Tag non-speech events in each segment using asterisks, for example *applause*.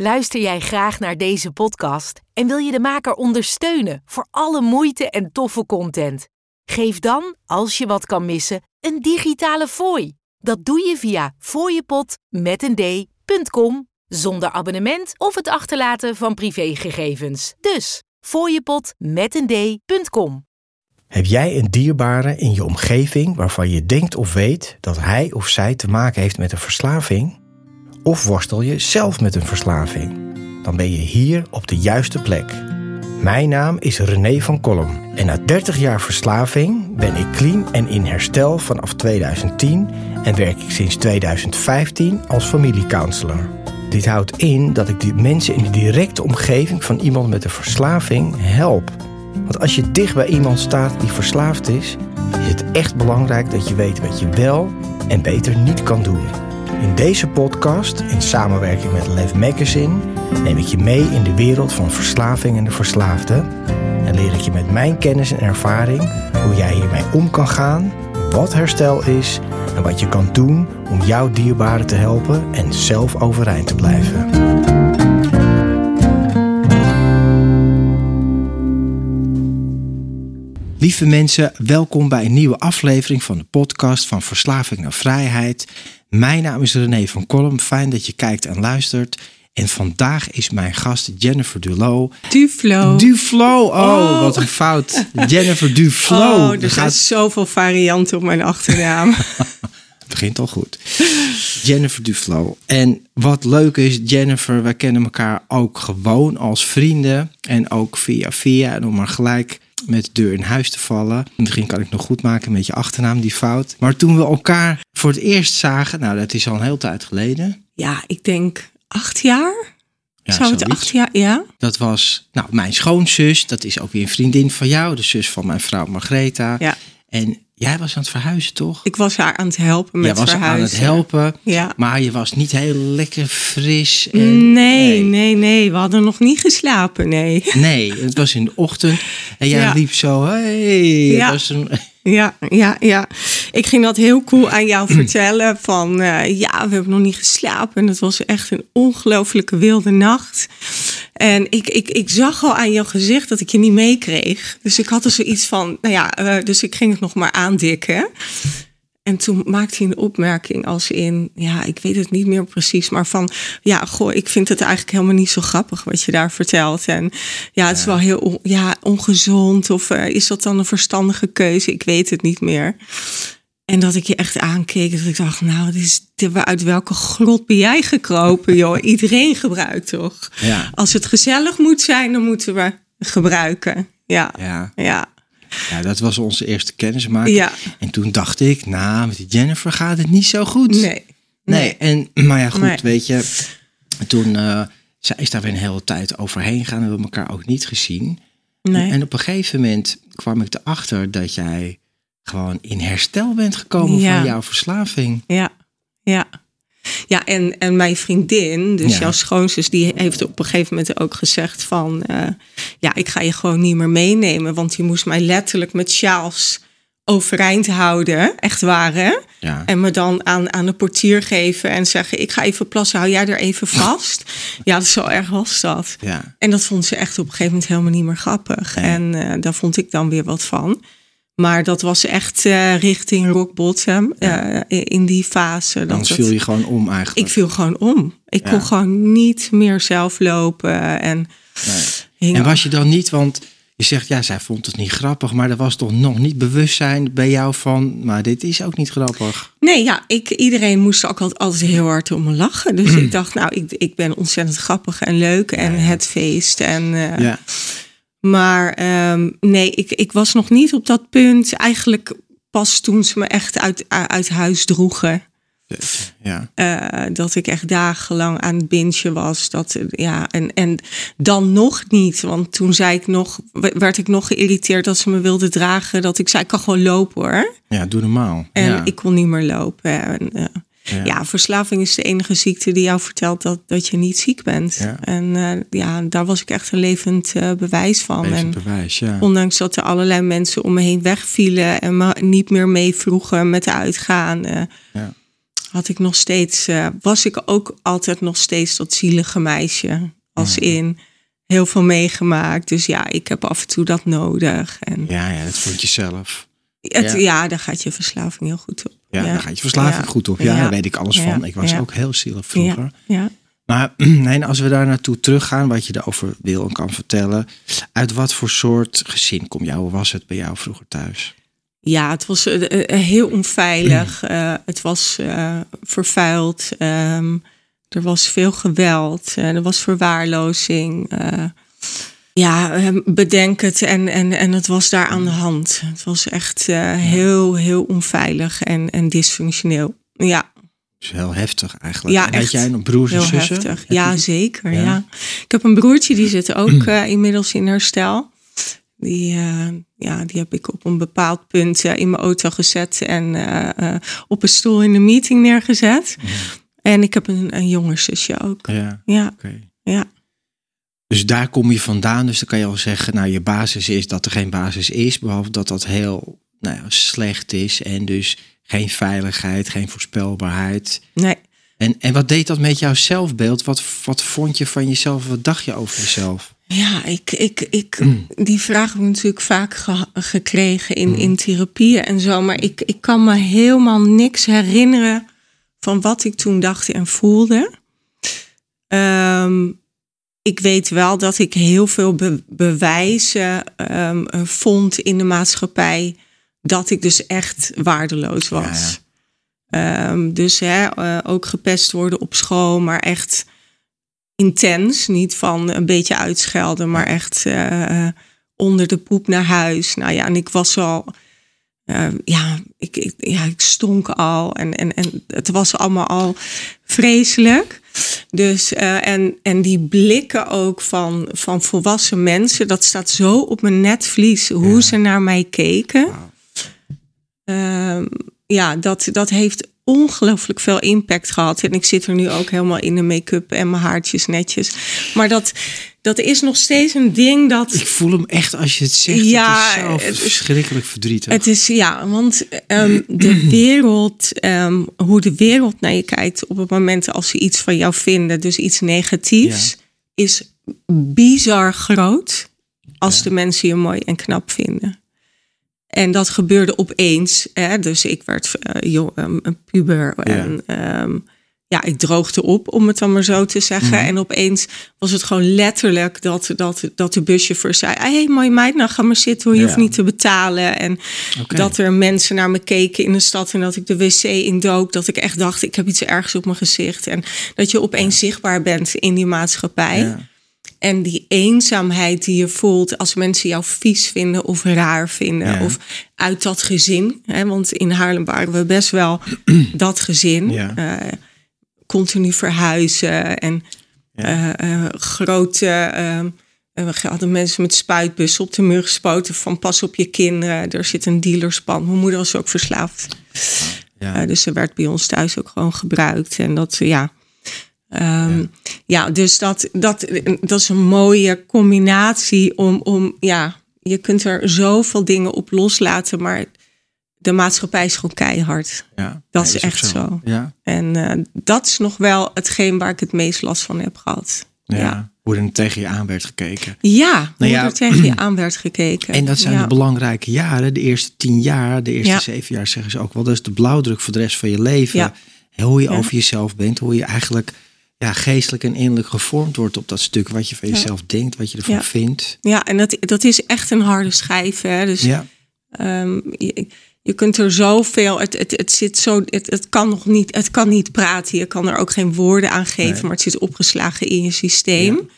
Luister jij graag naar deze podcast en wil je de maker ondersteunen voor alle moeite en toffe content? Geef dan, als je wat kan missen, een digitale fooi. Dat doe je via fooiepot met een d.com zonder abonnement of het achterlaten van privégegevens. Dus fooiepot met een d.com. Heb jij een dierbare in je omgeving waarvan je denkt of weet dat hij of zij te maken heeft met een verslaving? Of worstel je zelf met een verslaving? Dan ben je hier op de juiste plek. Mijn naam is René van Kolm en na 30 jaar verslaving ben ik clean en in herstel vanaf 2010 en werk ik sinds 2015 als familiecounselor. Dit houdt in dat ik de mensen in de directe omgeving van iemand met een verslaving help. Want als je dicht bij iemand staat die verslaafd is, is het echt belangrijk dat je weet wat je wel en beter niet kan doen. In deze podcast, in samenwerking met Lev Magazine, neem ik je mee in de wereld van verslaving en de verslaafde. En leer ik je met mijn kennis en ervaring hoe jij hiermee om kan gaan, wat herstel is en wat je kan doen om jouw dierbaren te helpen en zelf overeind te blijven. Lieve mensen, welkom bij een nieuwe aflevering van de podcast van Verslaving naar Vrijheid. Mijn naam is René van Kolm. Fijn dat je kijkt en luistert. En vandaag is mijn gast Jennifer Dulo. Duflo. Duflo. Oh, oh, wat een fout. *laughs* Jennifer Duflo. Oh, er, er zijn zoveel varianten op mijn achternaam. *laughs* Het begint al goed. Jennifer Duflo. En wat leuk is, Jennifer, wij kennen elkaar ook gewoon als vrienden. En ook via via. En om maar gelijk met de deur in huis te vallen. Misschien kan ik nog goed maken met je achternaam, die fout. Maar toen we elkaar voor het eerst zagen, nou dat is al een hele tijd geleden. Ja, ik denk acht jaar. Ja, Zou het acht jaar, ja? Dat was nou, mijn schoonzus. Dat is ook weer een vriendin van jou, de zus van mijn vrouw Margreta. Ja. En Jij was aan het verhuizen, toch? Ik was haar aan het helpen met verhuizen. Jij was aan het helpen, ja. maar je was niet heel lekker fris. En, nee, nee, nee, We hadden nog niet geslapen, nee. *laughs* Nee, het was in de ochtend en jij liep zo, hey. Ja. Was een, *laughs* ja, ja, ja. Ik ging dat heel cool aan jou *clears throat* vertellen. Van uh, ja, we hebben nog niet geslapen. En het was echt een ongelooflijke wilde nacht. En ik, ik, ik zag al aan jouw gezicht dat ik je niet meekreeg. Dus ik had er zoiets van, nou ja, uh, dus ik ging het nog maar aandikken. En toen maakte hij een opmerking als in, ja, ik weet het niet meer precies, maar van, ja, goh, ik vind het eigenlijk helemaal niet zo grappig wat je daar vertelt. En ja, het is wel heel ja, ongezond of uh, is dat dan een verstandige keuze? Ik weet het niet meer. En dat ik je echt aankeek, dat ik dacht, nou, dit is, uit welke grot ben jij gekropen, joh? *laughs* Iedereen gebruikt toch? Ja. Als het gezellig moet zijn, dan moeten we gebruiken. Ja, ja. ja. Ja, dat was onze eerste kennismaking. Ja. En toen dacht ik, nou, met die Jennifer gaat het niet zo goed. Nee. Nee, en, maar ja, goed, weet je. Toen uh, zij is daar weer een hele tijd overheen gegaan. En we elkaar ook niet gezien. Nee. En op een gegeven moment kwam ik erachter dat jij gewoon in herstel bent gekomen van jouw verslaving. Ja, ja. Ja, en, en mijn vriendin, dus jouw schoonzus, die heeft op een gegeven moment ook gezegd van... Uh, ja, ik ga je gewoon niet meer meenemen. Want die moest mij letterlijk met sjaals overeind houden, echt waar Ja. En me dan aan, aan de portier geven en zeggen... ik ga even plassen, hou jij er even *laughs* vast? ja, zo erg was dat. Ja. En dat vond ze echt op een gegeven moment helemaal niet meer grappig. En uh, daar vond ik dan weer wat van. Maar dat was echt uh, richting rock bottom uh, in die fase. Dan viel je gewoon om eigenlijk. Ik viel gewoon om. Ik kon gewoon niet meer zelf lopen. En, nee. en was je dan niet, want je zegt ja, zij vond het niet grappig, maar er was toch nog niet bewustzijn bij jou van, maar dit is ook niet grappig. Nee, ja, ik, iedereen moest ook altijd, altijd heel hard om me lachen. Dus *clears throat* ik dacht, nou, ik, ik ben ontzettend grappig en leuk en het feest. En, uh, ja. Maar ehm, nee, ik, ik was nog niet op dat punt. Eigenlijk pas toen ze me echt uit, uit huis droegen. Ja. Uh, dat ik echt dagenlang aan het bintje was. Dat, ja, en, en dan nog niet. Want toen zei ik nog, werd ik nog geïrriteerd dat ze me wilden dragen. Dat ik zei, ik kan gewoon lopen hoor. Ja, doe normaal. En ik kon niet meer lopen. En, uh, ja. verslaving is de enige ziekte die jou vertelt dat, dat je niet ziek bent. En uh, ja, daar was ik echt een levend uh, bewijs van. Levend en bewijs, ja. Ondanks dat er allerlei mensen om me heen wegvielen en me niet meer mee vroegen met uitgaan. Uh, ja. had ik nog steeds, eh, was ik ook altijd nog steeds dat zielige meisje. Als in heel veel meegemaakt. Dus ja, ik heb af en toe dat nodig. En Ja, ja, dat vond je zelf. Het, ja. ja. daar gaat je verslaving heel goed op. Ja, daar gaat je verslaving Ja. goed op. Ja, daar weet ik alles van. Ik was ook heel zielig vroeger. Ja. Maar *clears throat* nee, als we daar naartoe teruggaan, wat je erover wil en kan vertellen. Uit wat voor soort gezin kom jou? Hoe was het bij jou vroeger thuis? Ja, het was eh, eh, heel onveilig. *clears throat* Eh, het was eh, vervuild. Ehm, er was veel geweld. er was verwaarlozing. Ja, eh, bedenk het. En, en, en het was daar aan de hand. Het was echt eh, heel, heel onveilig en, en dysfunctioneel. Ja, heel heftig eigenlijk. Ja, en had echt jij nog broers en heel zussen? heftig. Ja, je- zeker. Ja? Ja. Ik heb een broertje, die zit ook *clears throat* eh, inmiddels in herstel. Die, eh, ja, die heb ik op een bepaald punt in mijn auto gezet en op een stoel in de meeting neergezet. En ik heb een, een jonger zusje ook. Ja, Ja, oké. ja. Dus daar kom je vandaan. Dus dan kan je al zeggen, nou je basis is dat er geen basis is. Behalve dat dat heel nou ja, slecht is. En dus geen veiligheid, geen voorspelbaarheid. Nee. En, en wat deed dat met jouw zelfbeeld? Wat, wat vond je van jezelf? Wat dacht je over jezelf? Ja, ik, ik, ik, die vraag heb ik natuurlijk vaak ge- gekregen in, in therapieën en zo. Maar ik, ik kan me helemaal niks herinneren van wat ik toen dacht en voelde. Ehm, ik weet wel dat ik heel veel be- bewijzen ehm, eh, vond in de maatschappij dat ik dus echt waardeloos was. Ehm, dus hè, eh, ook gepest worden op school, maar echt intens. Niet van een beetje uitschelden, maar echt eh, onder de poep naar huis. Nou ja, en ik was al. eh, ja, ik, ik, ja, ik stonk al en, en, en het was allemaal al vreselijk. Dus, eh, en, en die blikken ook van, van volwassen mensen, dat staat zo op mijn netvlies hoe Ja. ze naar mij keken. Ehm, ja, dat, dat heeft ongelooflijk veel impact gehad. En ik zit er nu ook helemaal in de make-up en mijn haartjes netjes. Maar dat, dat is nog steeds een ding dat. Ik voel hem echt als je het zegt. Ja, het is het is- verschrikkelijk verdrietig. Het is ja, want ehm, de *clears throat* wereld, ehm, hoe de wereld naar je kijkt op het moment als ze iets van jou vinden, dus iets negatiefs, is bizar groot als Ja. de mensen je mooi en knap vinden. En dat gebeurde opeens. Hè? Dus ik werd eh, jong, ehm, een puber. En ehm, ja, ik droogde op, om het dan maar zo te zeggen. Mhm. En opeens was het gewoon letterlijk dat, dat, dat de buschauffeur zei... Hé, hey, mooie meid, nou ga maar zitten hoor, je Ja. hoeft niet te betalen. En dat er mensen naar me keken in de stad... en dat ik de wc indook, dat ik echt dacht... ik heb iets ergs op mijn gezicht. En dat je opeens zichtbaar bent in die maatschappij. Ja. En die eenzaamheid die je voelt als mensen jou vies vinden of raar vinden. Ja. Of uit dat gezin. Hè, want in Haarlem waren we best wel *clears throat* dat gezin. Ja. Eh, continu verhuizen en Ja. eh, eh, grote... we hadden mensen met spuitbussen op de muur gespoten van pas op je kinderen. Er zit een dealerspand. Mijn moeder was ook verslaafd. Ja. Dus ze werd bij ons thuis ook gewoon gebruikt. En dat, ja. Ehm, ja. dus dat, dat, dat is een mooie combinatie om, om, ja, je kunt er zoveel dingen op loslaten, maar de maatschappij is gewoon keihard. ja. Dat is echt zo. Ja. En eh, dat is nog wel hetgeen waar ik het meest last van heb gehad. Ja. Ja, Hoe er tegen je aan werd gekeken. ja, hoe Nou ja, er tegen je *clears throat* aan werd gekeken. En dat zijn de belangrijke jaren. De eerste tien jaar, de eerste zeven jaar zeggen ze ook wel. Dat is de blauwdruk voor de rest van je leven. Hoe je over jezelf bent. Hoe je eigenlijk ja, geestelijk en innerlijk gevormd wordt op dat stuk. Wat je van Ja. jezelf denkt. Wat je ervan Ja. vindt. Ja, en dat, dat is echt een harde schijf. Hè? Dus Ja. Ehm, je, je kunt er zoveel. Het, het, het zit zo. Het, het kan nog niet. Het kan niet praten. Je kan er ook geen woorden aan geven. Nee. Maar het zit opgeslagen in je systeem.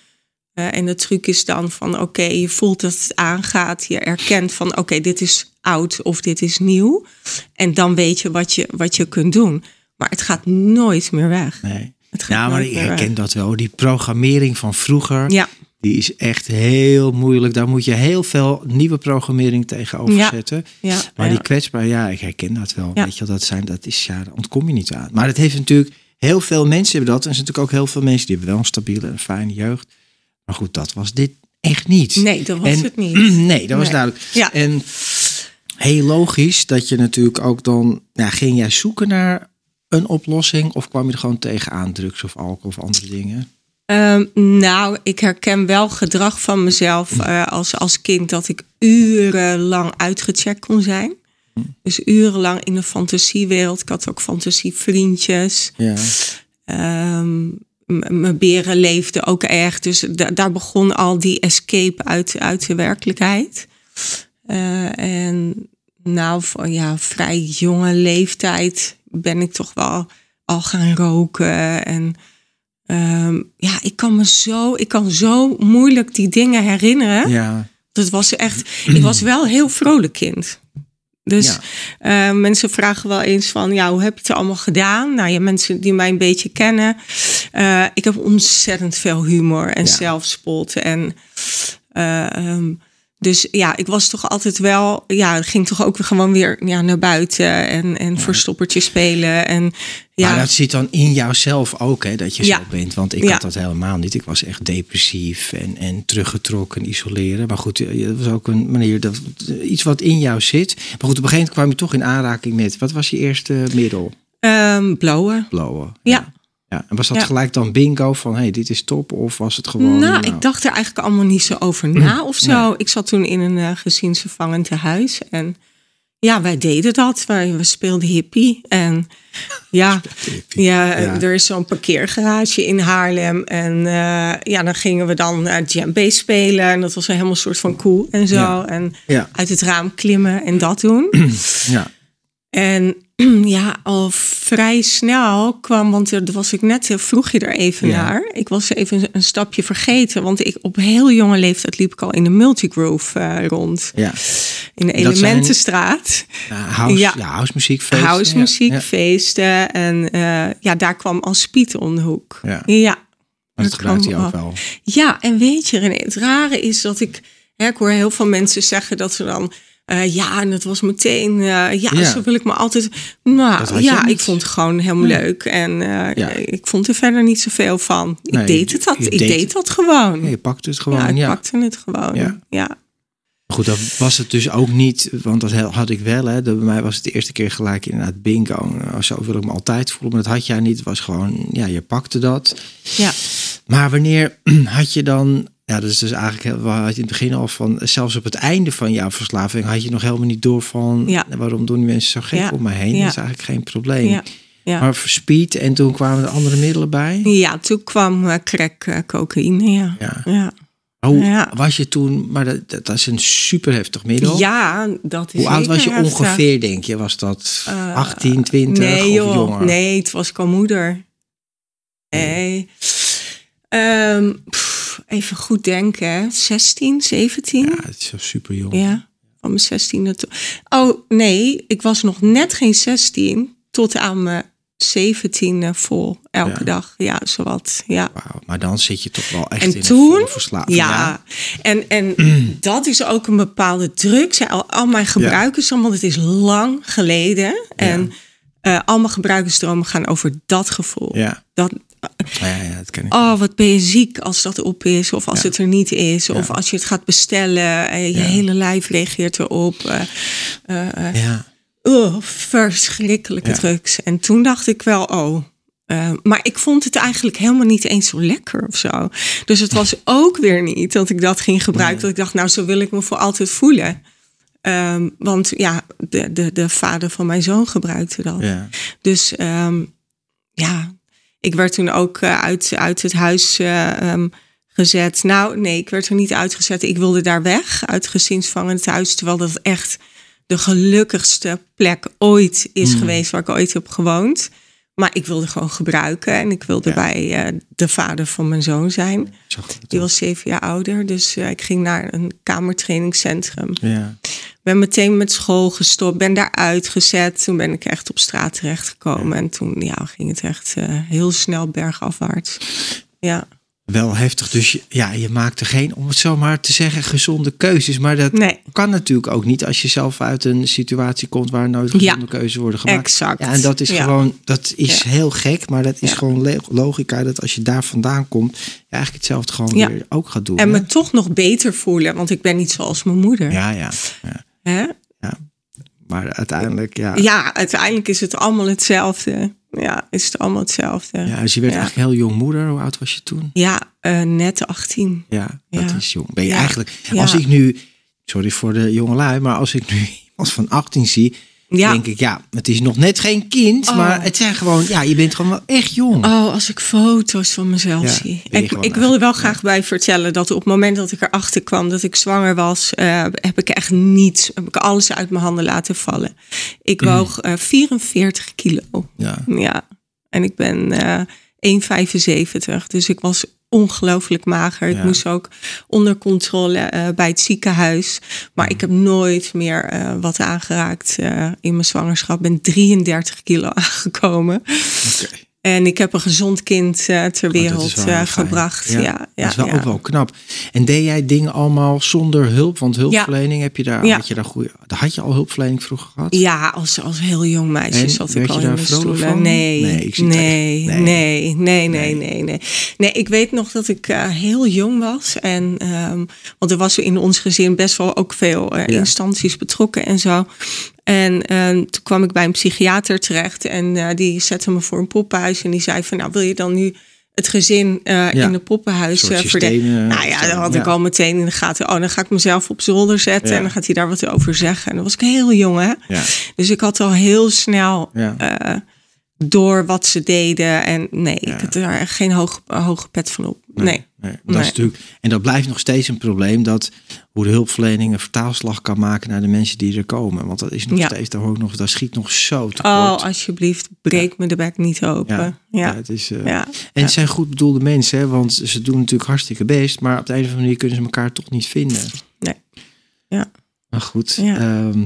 Eh, en de truc is dan van oké, je voelt dat het aangaat. Je erkent van oké, dit is oud of dit is nieuw. En dan weet je wat je, wat je kunt doen. Maar het gaat nooit meer weg. Nee. Ja, maar ik herken dat wel. Die programmering van vroeger. Ja, Die is echt heel moeilijk. Daar moet je heel veel nieuwe programmering tegenover Ja. zetten. ja, Maar die kwetsbaar, ja, ik herken dat wel. Weet je, dat zijn, dat is, ja, daar ontkom je niet aan. Maar het heeft natuurlijk, heel veel mensen hebben dat. En er zijn natuurlijk ook heel veel mensen die hebben wel een stabiele en fijne jeugd. Maar goed, dat was dit echt niet. Nee, dat was En- het niet. *clears throat* Nee, dat was duidelijk. Ja. En heel logisch dat je natuurlijk ook dan, nou, ging jij zoeken naar een oplossing of kwam je er gewoon tegenaan, drugs of alcohol of andere dingen? Ehm, nou, ik herken wel gedrag van mezelf uh, als, als kind dat ik urenlang uitgecheckt kon zijn. Dus urenlang in de fantasiewereld. Ik had ook fantasievriendjes. Ja. Um, mijn beren leefden ook erg. Dus daar begon al die escape uit, uit de werkelijkheid. Uh, en nou, ja, vrij jonge leeftijd ben ik toch wel al gaan roken. En um, ja, ik kan me zo, ik kan zo moeilijk die dingen herinneren. Ja. Dat was echt, ik was wel heel vrolijk kind. Dus ja. uh, mensen vragen wel eens van, ja, hoe heb je het allemaal gedaan? Nou ja, mensen die mij een beetje kennen. Uh, ik heb ontzettend veel humor en ja. zelfspot. En uh, um, dus ja, ik was toch altijd wel, ja, ging toch ook gewoon weer ja, naar buiten en, en ja. verstoppertje spelen. En, ja. Maar dat zit dan in jouzelf ook, hè, dat je zo bent. Want ik had dat helemaal niet. Ik was echt depressief en, en teruggetrokken, isoleren. Maar goed, dat was ook een manier, dat, iets wat in jou zit. Maar goed, op een gegeven moment kwam je toch in aanraking met, wat was je eerste middel? Um, blauwe. Blauwe. ja. Ja, en was dat ja. gelijk dan bingo van hey, dit is top? Of was het gewoon. Nou, nou... ik dacht er eigenlijk allemaal niet zo over na of zo. Nee. Ik zat toen in een uh, gezinsvervangend huis. En ja, wij deden dat. Wij, we speelden hippie. En ja, *laughs* ja, ja, er is zo'n parkeergarage in Haarlem. En uh, ja, dan gingen we dan uh, djembe spelen. En dat was een helemaal soort van cool en zo. Ja. En uit het raam klimmen en dat doen. *clears throat* Ja. En *clears throat* ja, al vrij snel kwam, want er was ik net, vroeg je er even Ja. naar. Ik was even een stapje vergeten, want ik op heel jonge leeftijd liep ik al in de multigroove eh, rond. Ja. In de Dat zijn- Elementenstraat. Ja, house, Ja. ja. En eh, ja, daar kwam als Piet om de hoek. Ja. ja. Maar dat gebruikt hij ook al- wel. Ja, en weet je, René, het rare is dat ik, hè, ik hoor heel veel mensen zeggen dat ze dan, eh, ja, en dat was meteen, eh, ja, Ja. zo wil ik me altijd. Nou, ja, ik vond het gewoon helemaal Nee. leuk en eh, Ja. ik vond er verder niet zoveel van. Ik Nee, deed het dat, ik deed dat gewoon. Ja, je pakt het gewoon. ja, ik pakte het gewoon. Ja. Ja. Goed, dat was het dus ook niet, want dat had ik wel. Hè. Dat Bij mij was het de eerste keer gelijk inderdaad bingo. Nou, zo wil ik me altijd voelen, maar dat had jij niet. Het was gewoon, ja, je pakte dat. Ja. Maar wanneer *clears throat* had je dan, ja, dat is dus eigenlijk, hadden het in het begin al van, zelfs op het einde van jouw verslaving had je nog helemaal niet door van, Ja. waarom doen die mensen zo gek Ja. om me heen? Ja. Dat is eigenlijk geen probleem. Maar speed en toen kwamen er andere middelen bij. ja, toen kwam eh, crack, eh, cocaïne, ja. Ja. Hoe Ja. was je toen, maar dat, dat is een super heftig middel. ja, dat is Hoe oud was je heftig. ongeveer, denk je? Was dat Eh, 18, 20 nee, of joh. jonger? Nee, het was ik al moeder. Nee. Ehm, even goed denken. hè. 16, 17? Ja, het is super jong. Ja, van mijn 16 tot. Oh nee, ik was nog net geen 16 tot aan mijn 17 vol elke Ja. dag. Ja, zowat. Ja. Wauw, maar dan zit je toch wel echt En in toen? een verslaving. Ja, en, en *clears throat* dat is ook een bepaalde druk. Zij al, al mijn gebruikers, want het is lang geleden. En eh, al mijn gebruikersdromen gaan over dat gevoel. Ja. Dat, Ja, ja, ja, dat ken ik. oh, wat ben je ziek als dat op is, of als Ja. het er niet is, of als je het gaat bestellen en je Ja. hele lijf reageert erop. eh, Ja. oh, verschrikkelijke drugs. En toen dacht ik wel, oh. maar ik vond het eigenlijk helemaal niet eens zo lekker of zo. Dus het was ook weer niet dat ik dat ging gebruiken. Dat ik dacht, nou, zo wil ik me voor altijd voelen. Ehm, want ja, de, de, de vader van mijn zoon gebruikte dat. ja. Dus ehm, ja, ik werd toen ook eh, uit, uit het huis eh, ehm, gezet. Nou, nee, ik werd er niet uitgezet. Ik wilde daar weg, uit het gezinsvangend huis. Terwijl dat echt de gelukkigste plek ooit is geweest waar ik ooit heb gewoond. Maar ik wilde gewoon gebruiken en ik wilde Ja. bij eh, de vader van mijn zoon zijn. Die was zeven jaar ouder, dus ik ging naar een kamertrainingscentrum. Ja. Ben meteen met school gestopt, ben daar uitgezet. Toen ben ik echt op straat terechtgekomen. En toen ja, ging het echt eh, heel snel bergafwaarts. Ja, Wel heftig. Dus ja, je maakte geen, om het zo maar te zeggen, gezonde keuzes. Maar dat nee, kan natuurlijk ook niet als je zelf uit een situatie komt waar nooit Ja. gezonde keuzes worden gemaakt. exact. Ja, en dat is Ja. gewoon, dat is heel gek, maar dat is gewoon logica dat als je daar vandaan komt, je eigenlijk hetzelfde gewoon weer ook gaat doen. En hè? me toch nog beter voelen, want ik ben niet zoals mijn moeder. Ja, ja, ja. Hè? Maar uiteindelijk, ja. Ja, uiteindelijk is het allemaal hetzelfde. ja, is het allemaal hetzelfde. Ja, dus je werd Ja. eigenlijk heel jong moeder. Hoe oud was je toen? Ja, eh, net 18. Ja, dat Ja. is jong. Ben je Ja. eigenlijk, Ja. als ik nu, sorry voor de jonge lui, maar als ik nu *laughs* iemand van 18 zie, Ja. denk ik, ja, het is nog net geen kind, Oh. maar het zijn gewoon, ja, je bent gewoon wel echt jong. Oh, als ik foto's van mezelf Ja, zie. Ik, ik wilde wel eigenlijk- graag bij vertellen dat op het moment dat ik erachter kwam dat ik zwanger was, eh, heb ik echt niets, heb ik alles uit mijn handen laten vallen. Ik woog eh, 44 kilo. Ja. Ja, en ik ben eh 1,75. Dus ik was ongelooflijk mager. Ik moest ook onder controle eh, bij het ziekenhuis. Maar ik heb nooit meer eh, wat aangeraakt eh, in mijn zwangerschap. Ik ben 33 kilo *laughs* aangekomen. Oké. En ik heb een gezond kind eh, ter Oh, wereld eh, gebracht. Ja, ja, dat is wel ja. ook wel knap. En deed jij dingen allemaal zonder hulp? Want hulpverlening heb je daar, Ja. had je daar goede, had je al hulpverlening vroeger gehad? Ja, als, als heel jong meisje En zat ik al in de stoelen. Nee, Nee, nee, ik zie het nee, nee, Nee. nee, nee, Nee. nee, nee, nee. ik weet nog dat ik eh, heel jong was. En, ehm, want er was in ons gezin best wel ook veel Ja. instanties betrokken en zo. En ehm, toen kwam ik bij een psychiater terecht. En eh, die zette me voor een poppenhuis. En die zei van, nou wil je dan nu het gezin eh, Ja. in poppenhuis eh, soort verdelen? systeem, eh, Nou ja, dan had ja. ik al meteen in de gaten. Oh, dan ga ik mezelf op zolder zetten. Ja. En dan gaat hij daar wat over zeggen. En dan was ik heel jong, hè? Dus ik had al heel snel door wat ze deden. En nee, ik had echt geen hoog, hoge pet van op. Nee. Nee, dat Nee. is natuurlijk, en dat blijft nog steeds een probleem dat hoe de hulpverlening een vertaalslag kan maken naar de mensen die er komen. Want dat is nog Ja. steeds, daar hoor ik nog, dat schiet nog zo tekort. Oh, alsjeblieft, breek me de bek niet open. ja, Ja, het is, eh. En het zijn goed bedoelde mensen, hè, want ze doen natuurlijk hartstikke best, maar op de een of andere manier kunnen ze elkaar toch niet vinden. Nee. Ja. Maar goed, Ja. ehm,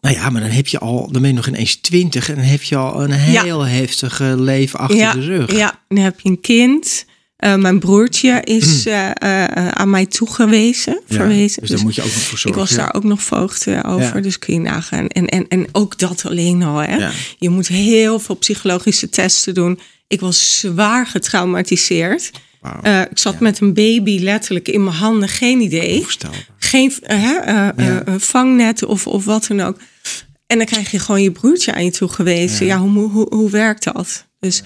nou ja, maar dan heb je al, dan ben je nog ineens twintig en dan heb je al een heel heftig eh, leven achter de rug. Ja, dan heb je een kind. Eh, mijn broertje is eh, eh, aan mij toegewezen. Ja, verwezen. Dus daar moet je ook nog voor ik zorgen. was ja. daar ook nog voogd over, Ja. dus kun je nagaan. En, en, en ook dat alleen al. Hè? Je moet heel veel psychologische testen doen. Ik was zwaar getraumatiseerd. Ik zat met een baby letterlijk in mijn handen, geen idee. Geen vangnet of, of wat dan ook. En dan krijg je gewoon je broertje aan je toegewezen. Ja, hoe, hoe, hoe werkt dat? Dus,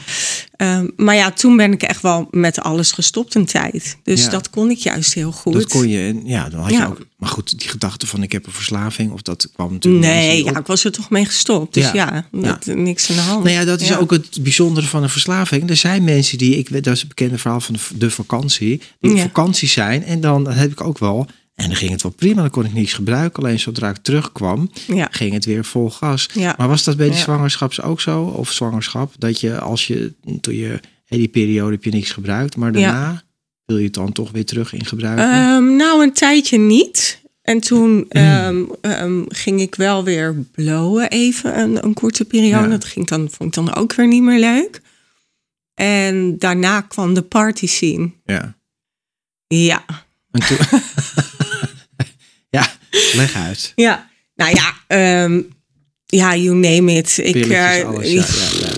ehm, maar ja, toen ben ik echt wel met alles gestopt een tijd. Dus Ja. dat kon ik juist heel goed. Dat kon je, ja, dan had je ook. Maar goed, die gedachte van ik heb een verslaving, of dat kwam natuurlijk. Nee, ja, op. ik was er toch mee gestopt. Dus Ja. ja, niks aan de hand. Nou ja, dat is ook het bijzondere van een verslaving. Er zijn mensen die, ik dat is het bekende verhaal van de, de vakantie, die op vakantie zijn. En dan heb ik ook wel. En dan ging het wel prima, dan kon ik niks gebruiken. Alleen zodra ik terugkwam, Ja. ging het weer vol gas. Ja. Maar was dat bij de zwangerschaps ook zo? Of zwangerschap? Dat je als je, toen je, die periode heb je niks gebruikt, maar daarna wil je het dan toch weer terug in gebruiken? Ehm, nou, een tijdje niet. En toen ehm, ehm, ging ik wel weer blowen even, een, een korte periode. Ja. Dat ging dan, vond ik dan ook weer niet meer leuk. En daarna kwam de party scene. ja. Ja, *laughs* ja, leg uit. ja. Nou ja, ehm, ja, you name it. Ik, eh, alles, ja, ja,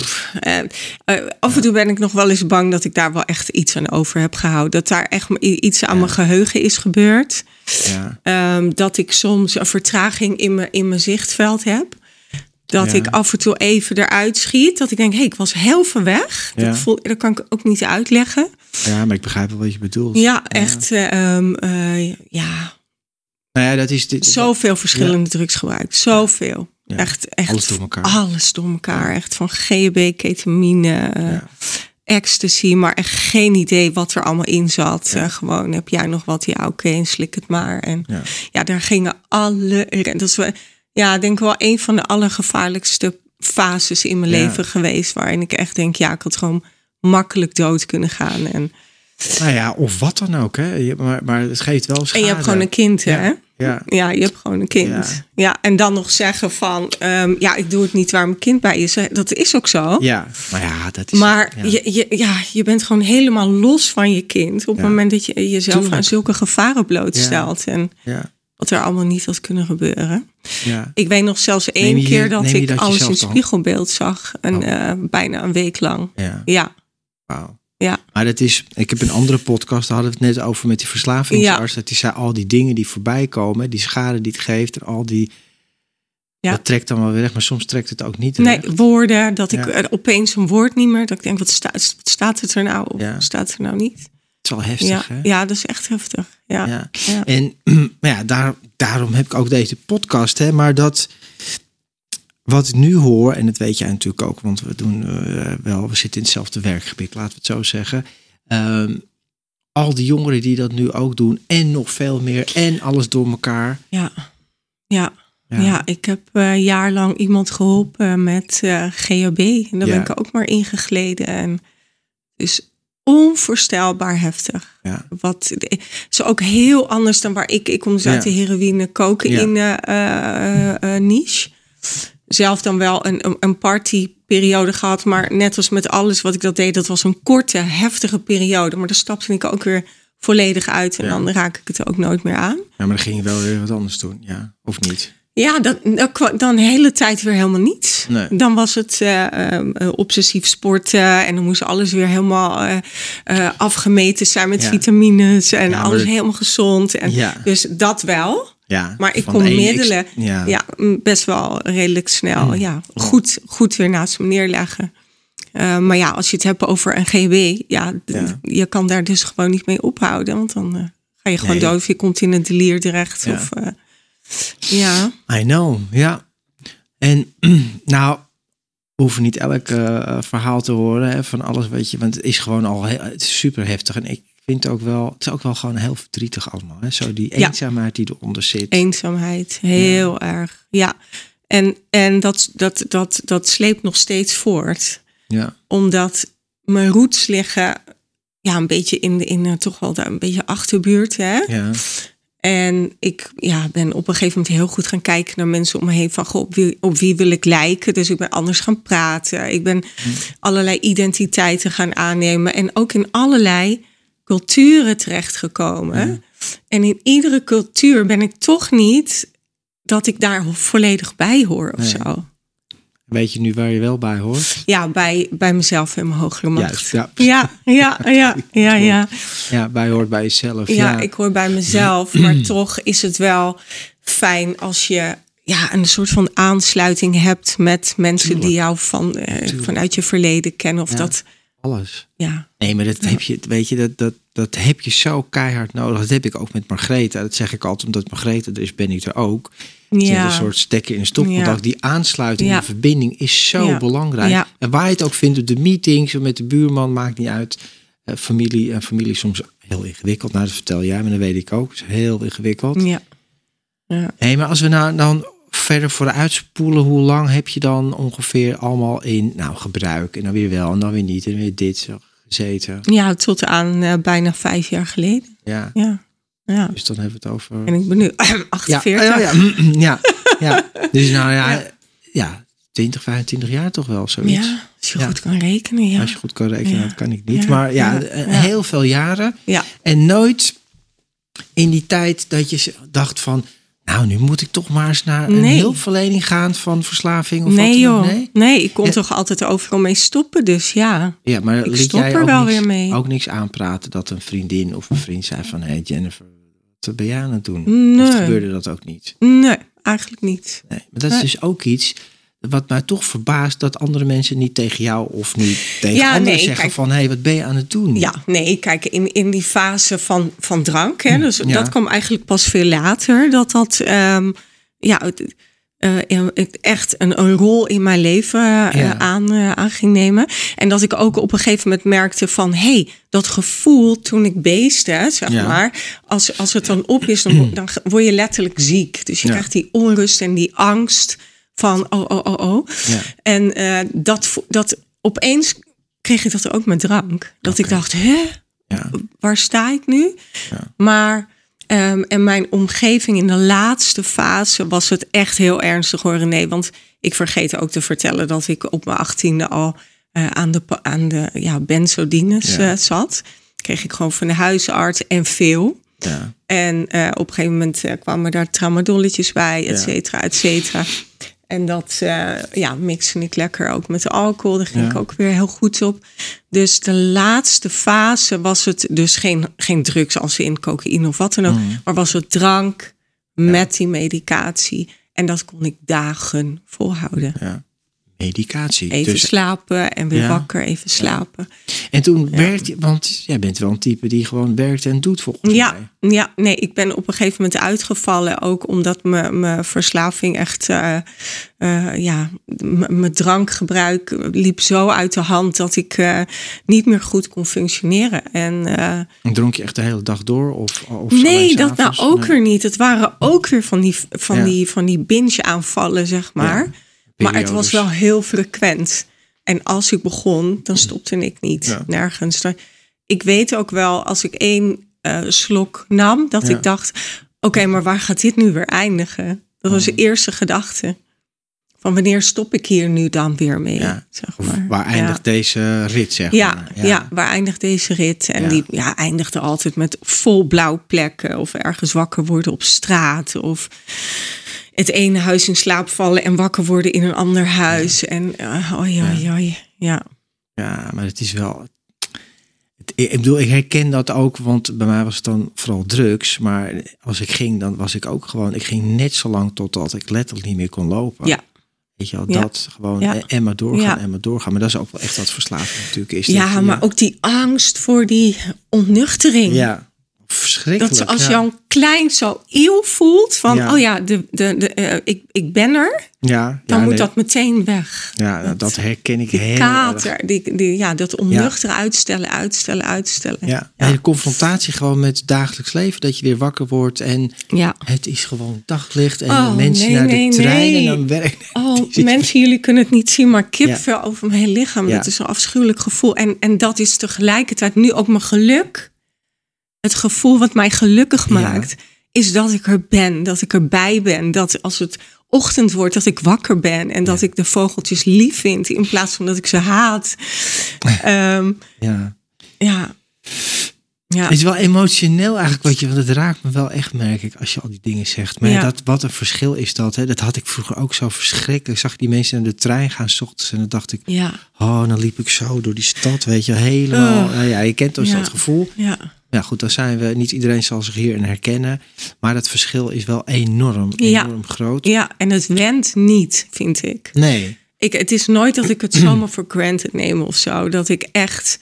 ja. eh, af en toe ben ik nog wel eens bang dat ik daar wel echt iets aan over heb gehouden. Dat daar echt iets aan mijn geheugen is gebeurd. Ja. Ehm, dat ik soms een vertraging in mijn, in mijn zichtveld heb. Dat Ja. ik af en toe even eruit schiet. Dat ik denk, hé, hey, ik was heel ver weg. Ja. Dat, voel, dat kan ik ook niet uitleggen. ja, maar ik begrijp wel wat je bedoelt. Ja, echt. eh, ehm, eh, ja, Nou ja, dat is dit. zoveel verschillende drugs gebruikt. Zoveel. Echt, echt. Alles door elkaar. Alles door elkaar. Echt van GHB, ketamine, eh, ecstasy. Maar echt geen idee wat er allemaal in zat. Gewoon, heb jij nog wat? Ja, oké, en slik het maar. En Ja. daar gingen alle. Dat is wel, ja, ik denk wel een van de allergevaarlijkste fases in mijn Ja. leven geweest. Waarin ik echt denk, ja, ik had gewoon makkelijk dood kunnen gaan. En, Nou ja, of wat dan ook. Hè. Maar, maar het geeft wel schade. en je hebt gewoon een kind, hè? Ja. Ja. Ja, je hebt gewoon een kind. Ja. Ja, en dan nog zeggen van, ehm, ja, ik doe het niet waar mijn kind bij is. Dat is ook zo. Ja, maar ja, dat is. Maar ja. Je, je, ja, je bent gewoon helemaal los van je kind. Op het moment dat je jezelf Tuurlijk. aan zulke gevaren blootstelt. En Ja, wat er allemaal niet had kunnen gebeuren. ja. Ik weet nog zelfs één je keer dat ik dat alles in spiegelbeeld zag. Een, Oh. eh, bijna een week lang. ja. Ja, Wauw. ja. Maar dat is, ik heb een andere podcast, daar hadden we het net over met die verslavingsarts. Dat die zei al die dingen die voorbij komen, die schade die het geeft en al die. Ja. Dat trekt dan wel weer weg, maar soms trekt het ook niet Nee, weg. woorden, dat ik Ja. opeens een woord niet meer, dat ik denk, wat, sta, wat staat het er nou of Ja. staat het er nou niet? Is wel heftig, Ja, hè? ja, dat is echt heftig. Ja. Ja. Ja. En *clears throat* maar ja, daar, daarom heb ik ook deze podcast. Hè, maar dat wat ik nu hoor, en dat weet jij natuurlijk ook, want we doen eh, wel, we zitten in hetzelfde werkgebied, laten we het zo zeggen. Ehm, al die jongeren die dat nu ook doen, en nog veel meer, en alles door elkaar. Ja. Ja. Ja. ik heb eh, een jaar lang iemand geholpen met eh GHB. En daar Ja. ben ik ook maar ingegleden. En is onvoorstelbaar heftig. Ja. Wat is ook heel anders dan waar ik... Ik kom dus uit Ja. de heroïne, cocaïne eh, eh, eh, niche. Zelf dan wel een, een- partyperiode gehad. Maar net als met alles wat ik dat deed... dat was een korte, heftige periode. Maar daar stapte ik ook weer volledig uit. En Ja. dan raak ik het ook nooit meer aan. Ja, maar dan ging je wel weer wat anders doen, ja, of niet? Ja, kwa- dan de hele tijd weer helemaal niet. Nee. Dan was het eh, eh, obsessief sporten en dan moest alles weer helemaal eh, eh, afgemeten zijn met Ja. vitamines en Ja, alles helemaal gezond. En Ja. Dus dat wel. Ja, Maar ik kon middelen ja. mm, best wel redelijk snel ja, goed, goed weer naast me neerleggen. Eh, maar ja, als je het hebt over een GB, ja, je kan daar dus gewoon niet mee ophouden. Want dan eh, ga je gewoon Nee. dood of je komt in een delier terecht. Ja. Of, eh, ja. I know, ja. En *clears throat* nou, we hoeven niet elk eh, verhaal te horen hè, van alles, weet je, want het is gewoon al heel, het is super heftig. En ik vind ook wel, het is ook wel gewoon heel verdrietig allemaal. Hè? Zo die Ja. eenzaamheid die eronder zit. Eenzaamheid, heel erg. Ja, en, en dat, dat, dat, dat sleept nog steeds voort. Ja, Omdat mijn roots liggen ja, een beetje in, de, in toch wel daar een beetje achterbuurt. Hè? ja, En ik ja, ben op een gegeven moment heel goed gaan kijken naar mensen om me heen. Van goh, op, wie, op wie wil ik lijken? Dus ik ben anders gaan praten. Ik ben allerlei identiteiten gaan aannemen. En ook in allerlei culturen terechtgekomen. En in iedere cultuur ben ik toch niet dat ik daar volledig bij hoor of Nee. zo. Weet je nu waar je wel bij hoort? Ja, bij, bij mezelf en mijn hogere macht. Juist, ja. ja, ja, ja, *laughs* ja, ja. Ja, bij hoort bij jezelf. Ja, Ja, ik hoor bij mezelf. Maar *clears throat* toch is het wel fijn als je ja, een soort van aansluiting hebt met mensen die jou van, eh, vanuit je verleden kennen. Of Ja. dat, alles. ja. Nee, maar dat heb je, weet je, dat, dat, dat heb je zo keihard nodig. Dat heb ik ook met Margrethe. Dat zeg ik altijd, omdat Margrethe er is, ben ik er ook. Ja. een soort stekker in een stopcontact. Ja. Die aansluiting, Ja. de verbinding is zo Ja. belangrijk. En waar je het ook vindt, op de meetings, met de buurman, maakt niet uit. Eh, familie en familie is soms heel ingewikkeld. Nou, dat vertel jij, maar dat weet ik ook. Het is heel ingewikkeld. Ja. ja. Maar als we nou dan verder vooruit spoelen, hoe lang heb je dan ongeveer allemaal in nou, gebruik? En dan weer wel, en dan weer niet, en weer dit zo gezeten. Ja, tot aan eh, bijna vijf jaar geleden. Ja, Ja. ja. dus dan hebben we het over... En ik ben nu *clears throat* Ja, 48. oh ja, ja, *laughs* ja. Dus nou ja, ja. 20, 25 jaar toch wel zoiets. Ja, als je Ja. goed kan rekenen. Ja. Als je goed kan rekenen, Ja. dat kan ik niet. Ja. Maar ja, Ja. eh, Ja. heel veel jaren. ja. En nooit in die tijd dat je dacht van... Nou, nu moet ik toch maar eens naar een Nee. hulpverlening gaan van verslaving of Nee wat joh. Nee? Nee, ik kon Ja. toch altijd overal mee stoppen. Dus ja. Ja, maar Ik liet stop jij er ook wel niks, weer mee. ook niks aanpraten dat een vriendin of een vriend zei van... Hé hey Jennifer, wat ben jij aan het doen? Nee. Of gebeurde dat ook niet? Nee, eigenlijk niet. Nee, maar dat is dus ook iets wat mij toch verbaast dat andere mensen niet tegen jou of niet tegen Ja, anderen nee, zeggen kijk. van hé, hey, wat ben je aan het doen? Ja, nee, kijk, in, in die fase van, van drank, hè, dus Ja. dat kwam eigenlijk pas veel later, dat dat ehm, ja, eh, echt een, een rol in mijn leven eh, Ja. aan, eh, aan ging nemen. En dat ik ook op een gegeven moment merkte van, hé, hey, dat gevoel toen ik beestte, zeg Ja. maar, als, als het dan op is, dan, dan word je letterlijk ziek. Dus je krijgt die onrust en die angst van, oh, oh, oh, oh. Ja. En eh, dat, dat opeens kreeg ik dat ook met drank. Dat ik dacht, hè, Ja. waar sta ik nu? Ja. Maar ehm, en mijn omgeving in de laatste fase was het echt heel ernstig hoor. Nee, want ik vergeet ook te vertellen dat ik op mijn achttiende al eh, aan de, aan de ja, benzodines eh, zat. Kreeg ik gewoon van de huisarts en veel. Ja. En op een gegeven moment kwamen daar tramadolletjes bij, et cetera, et cetera. En dat eh, ja, mixte ik lekker ook met alcohol. Daar ging Ja. ik ook weer heel goed op. Dus de laatste fase was het dus geen, geen drugs als in cocaïne of wat dan ook. Mm. Maar was het drank met die medicatie. En dat kon ik dagen volhouden. Ja. Medicatie. Even dus, slapen en weer Ja. wakker, even slapen. en toen werkte je, want jij bent wel een type die gewoon werkt en doet volgens Ja, mij. ja, nee, ik ben op een gegeven moment uitgevallen. Ook omdat mijn mijn verslaving echt, eh, eh, ja, mijn drankgebruik liep zo uit de hand dat ik eh, niet meer goed kon functioneren. En En dronk je echt de hele dag door? Of, of nee, dat nou ook Nee. weer niet. Het waren ook weer van die, van Ja. die, van die binge-aanvallen, zeg maar. Ja, maar het was wel heel frequent. En als ik begon, dan stopte ik niet. Ja. Nergens. Ik weet ook wel, als ik één eh, slok nam, dat Ja. ik dacht... Oké, maar waar gaat dit nu weer eindigen? Dat was de Oh. eerste gedachte. Van wanneer stop ik hier nu dan weer mee? Ja. Zeg maar. waar eindigt deze rit, zeg Ja, maar? ja. waar eindigt deze rit? En Ja. die ja, eindigde altijd met vol blauwplekken of ergens wakker worden op straat of het ene huis in slaap vallen en wakker worden in een ander huis. En uh, oi, oi, oi. Ja. Ja, maar het is wel. het- ik bedoel, ik herken dat ook, want bij mij was het dan vooral drugs. Maar als ik ging, dan was ik ook gewoon. Ik ging net zo lang totdat ik letterlijk niet meer kon lopen. Ja. Weet je wel, Ja. dat gewoon Ja. en- maar doorgaan Ja. en maar doorgaan. Maar dat is ook wel echt wat verslaving natuurlijk is. dat ja, maar ook die angst voor die ontnuchtering. Ja, verschrikkelijk. Dat ze als ja. je al klein zo eeuw voelt van, Ja. oh ja, de, de, de, eh, ik, ik ben er, Ja, dan ja, moet nee. dat meteen weg. Ja, dat herken ik Die heel erg. kater, die, die, ja, dat onnuchteren uitstellen, uitstellen, uitstellen. Ja, en de confrontatie gewoon met het dagelijks leven. Dat je weer wakker wordt en Ja. het is gewoon daglicht. En Oh, de mensen nee, naar de trein en dan werk. Oh, *laughs* mensen, jullie kunnen het niet zien, maar kipvel over mijn hele lichaam. Dat is een afschuwelijk gevoel. En, en dat is tegelijkertijd nu ook mijn geluk. Het gevoel wat mij gelukkig Ja. maakt, is dat ik er ben, dat ik erbij ben. Dat als het ochtend wordt, dat ik wakker ben. En dat ik de vogeltjes lief vind, in plaats van dat ik ze haat. *laughs* Ehm, Ja. ja. Ja. Het is wel emotioneel eigenlijk wat je, want het raakt me wel echt, merk ik, als je al die dingen zegt. Maar ja. Ja. dat, wat een verschil is dat, hè? dat had ik vroeger ook zo verschrikkelijk. Ik zag die mensen naar de trein gaan s ochtends en dan dacht ik, Ja. oh, dan liep ik zo door die stad, weet je, helemaal. Oh. Nou ja, je kent dus Ja. dat gevoel. Ja. Goed, dan zijn we, niet iedereen zal zich hierin herkennen. Maar het verschil is wel enorm, Ja. enorm groot. ja, en het went niet, vind ik. Nee, Ik, het is nooit dat ik het *clears throat* zomaar voor granted neem of zo. Dat ik echt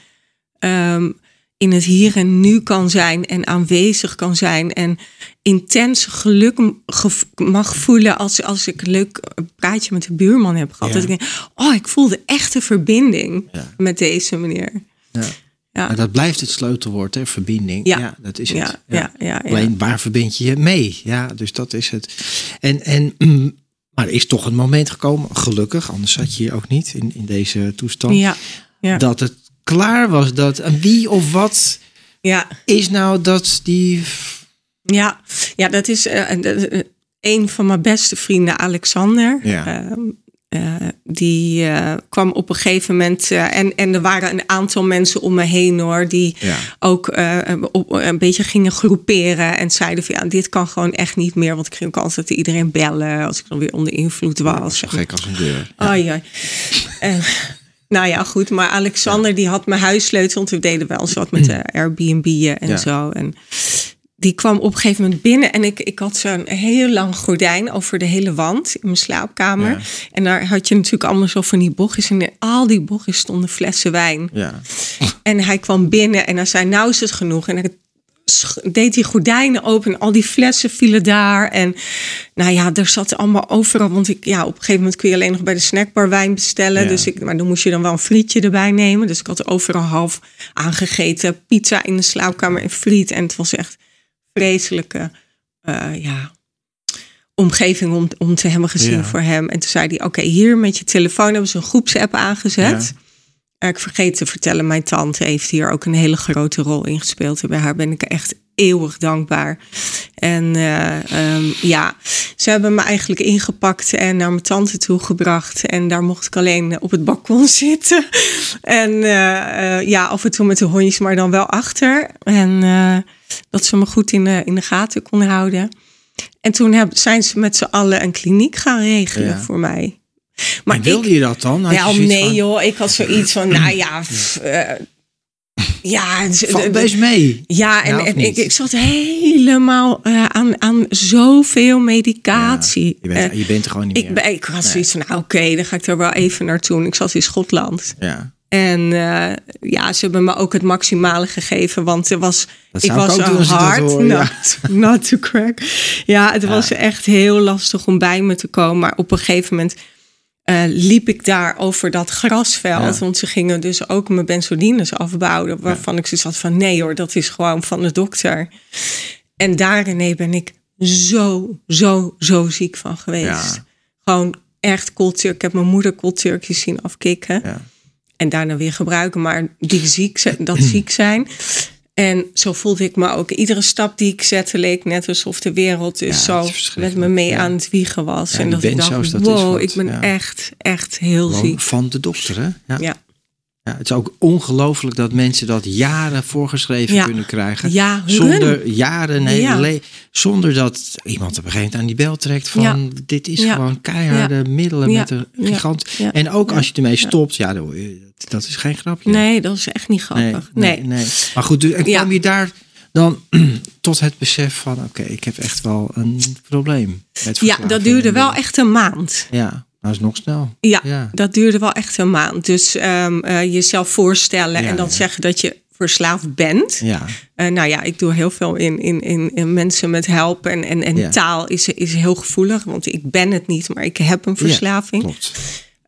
ehm, in het hier en nu kan zijn en aanwezig kan zijn. En intens geluk mag voelen als, als ik een leuk praatje met de buurman heb gehad. Ja. Dat ik denk, oh, ik voelde echt een verbinding Ja. met deze meneer. Ja. Ja. maar dat blijft het sleutelwoord, hè? verbinding. Ja. Ja, dat is het. Ja, ja. Alleen waar verbind je je mee? Ja, dus dat is het. En, en, mm, maar er is toch een moment gekomen, gelukkig, anders zat je hier ook niet in, in deze toestand, Ja, dat het klaar was. Dat en wie of wat ja. is nou dat die. Ja, ja dat is eh, een van mijn beste vrienden, Alexander. Ja. Ehm, eh, die eh, kwam op een gegeven moment. eh, en, en er waren een aantal mensen om me heen hoor. Die Ja. ook eh, op, een beetje gingen groeperen. En zeiden van ja, dit kan gewoon echt niet meer. Want ik ging ook altijd iedereen bellen. Als ik dan weer onder invloed was. Zo gek als een deur. En, nou ja, goed. Maar Alexander die had mijn huissleutel. Want we deden wel eens wat met *clears throat* de Airbnb en Ja. zo. En die kwam op een gegeven moment binnen. En ik, ik had zo'n heel lang gordijn over de hele wand in mijn slaapkamer. Ja. En daar had je natuurlijk allemaal zo van die bochtjes. En in al die bochtjes stonden flessen wijn. Ja. En hij kwam binnen en hij zei, nou is het genoeg. En sch- deed die gordijnen open en al die flessen vielen daar. En nou ja, er zat allemaal overal. Want ik, ja, op een gegeven moment kun je alleen nog bij de snackbar wijn bestellen. Ja. Dus ik, maar dan moest je dan wel een frietje erbij nemen. Dus ik had overal half aangegeten. Pizza in de slaapkamer en friet. En het was echt vreselijke, eh, ja, omgeving om, om te hebben gezien Ja. voor hem. En toen zei hij, oké, hier met je telefoon hebben ze een groepsapp aangezet. Ja. Ik vergeet te vertellen, mijn tante heeft hier ook een hele grote rol in gespeeld. En bij haar ben ik echt eeuwig dankbaar. En eh, ehm, ja, ze hebben me eigenlijk ingepakt en naar mijn tante toe gebracht. En daar mocht ik alleen op het balkon *laughs* zitten. En eh, eh, ja, af en toe met de hondjes, maar dan wel achter. En dat ze me goed in de, in de gaten konden houden. En toen heb, zijn ze met z'n allen een kliniek gaan regelen Ja. voor mij. Maar wilde je dat dan? Had zoiets nee van- joh, ik had zoiets van, nou ja, *clears throat* pff, eh, Ja, Valt best mee. Ja, en, Ja, ik, ik zat helemaal eh, aan, aan zoveel medicatie. Je bent, Eh, je bent er gewoon niet ik, meer. ben, ik had zoiets van, nou oké, dan ga ik er wel even naartoe. Ik zat in Schotland. Ja. En ja, ze hebben me ook het maximale gegeven, want er was, ik ik was ik dat hard hoor, not, *laughs* not to crack. Ja, het was echt heel lastig om bij me te komen. Maar op een gegeven moment eh, liep ik daar over dat grasveld. Ja. Want ze gingen dus ook mijn benzodines afbouwen. Waarvan ik zoiets had van nee hoor, dat is gewoon van de dokter. En daarin ben ik zo, zo, zo ziek van geweest. Ja. Gewoon echt koolturk. Ik heb mijn moeder koolturkjes zien afkicken. Ja. En daarna weer gebruiken. Maar die ziek zijn, dat ziek zijn. En zo voelde ik me ook. Iedere stap die ik zette leek net alsof de wereld dus Ja, zo met me mee ja. aan het wiegen was. Ja, en dat ik dacht, dat is wow, wat, ik ben echt, echt heel Gewoon ziek. van de dokter, hè? Ja. Ja. Het is ook ongelooflijk dat mensen dat jaren voorgeschreven Ja. kunnen krijgen. Ja, zonder jaren, le- zonder dat iemand op een gegeven moment aan die bel trekt van dit is gewoon keiharde middelen met een gigant. En ook als je ermee stopt, ja, dat, is geen grapje. Nee, dat is echt niet grappig. Nee. nee. Maar goed, en Ja. kwam je daar dan *clears throat* tot het besef van oké, ik heb echt wel een probleem. Met Ja, dat duurde en wel echt een maand. Ja, dat is nog snel. Ja, Ja. dat duurde wel echt een maand. Dus ehm, eh, jezelf voorstellen Ja, en dan ja. zeggen dat je verslaafd bent. Ja, Eh, nou ja, ik doe heel veel in, in, in, in mensen met helpen. En, en, en taal is, is heel gevoelig, want ik ben het niet, maar ik heb een verslaving. Ja, klopt.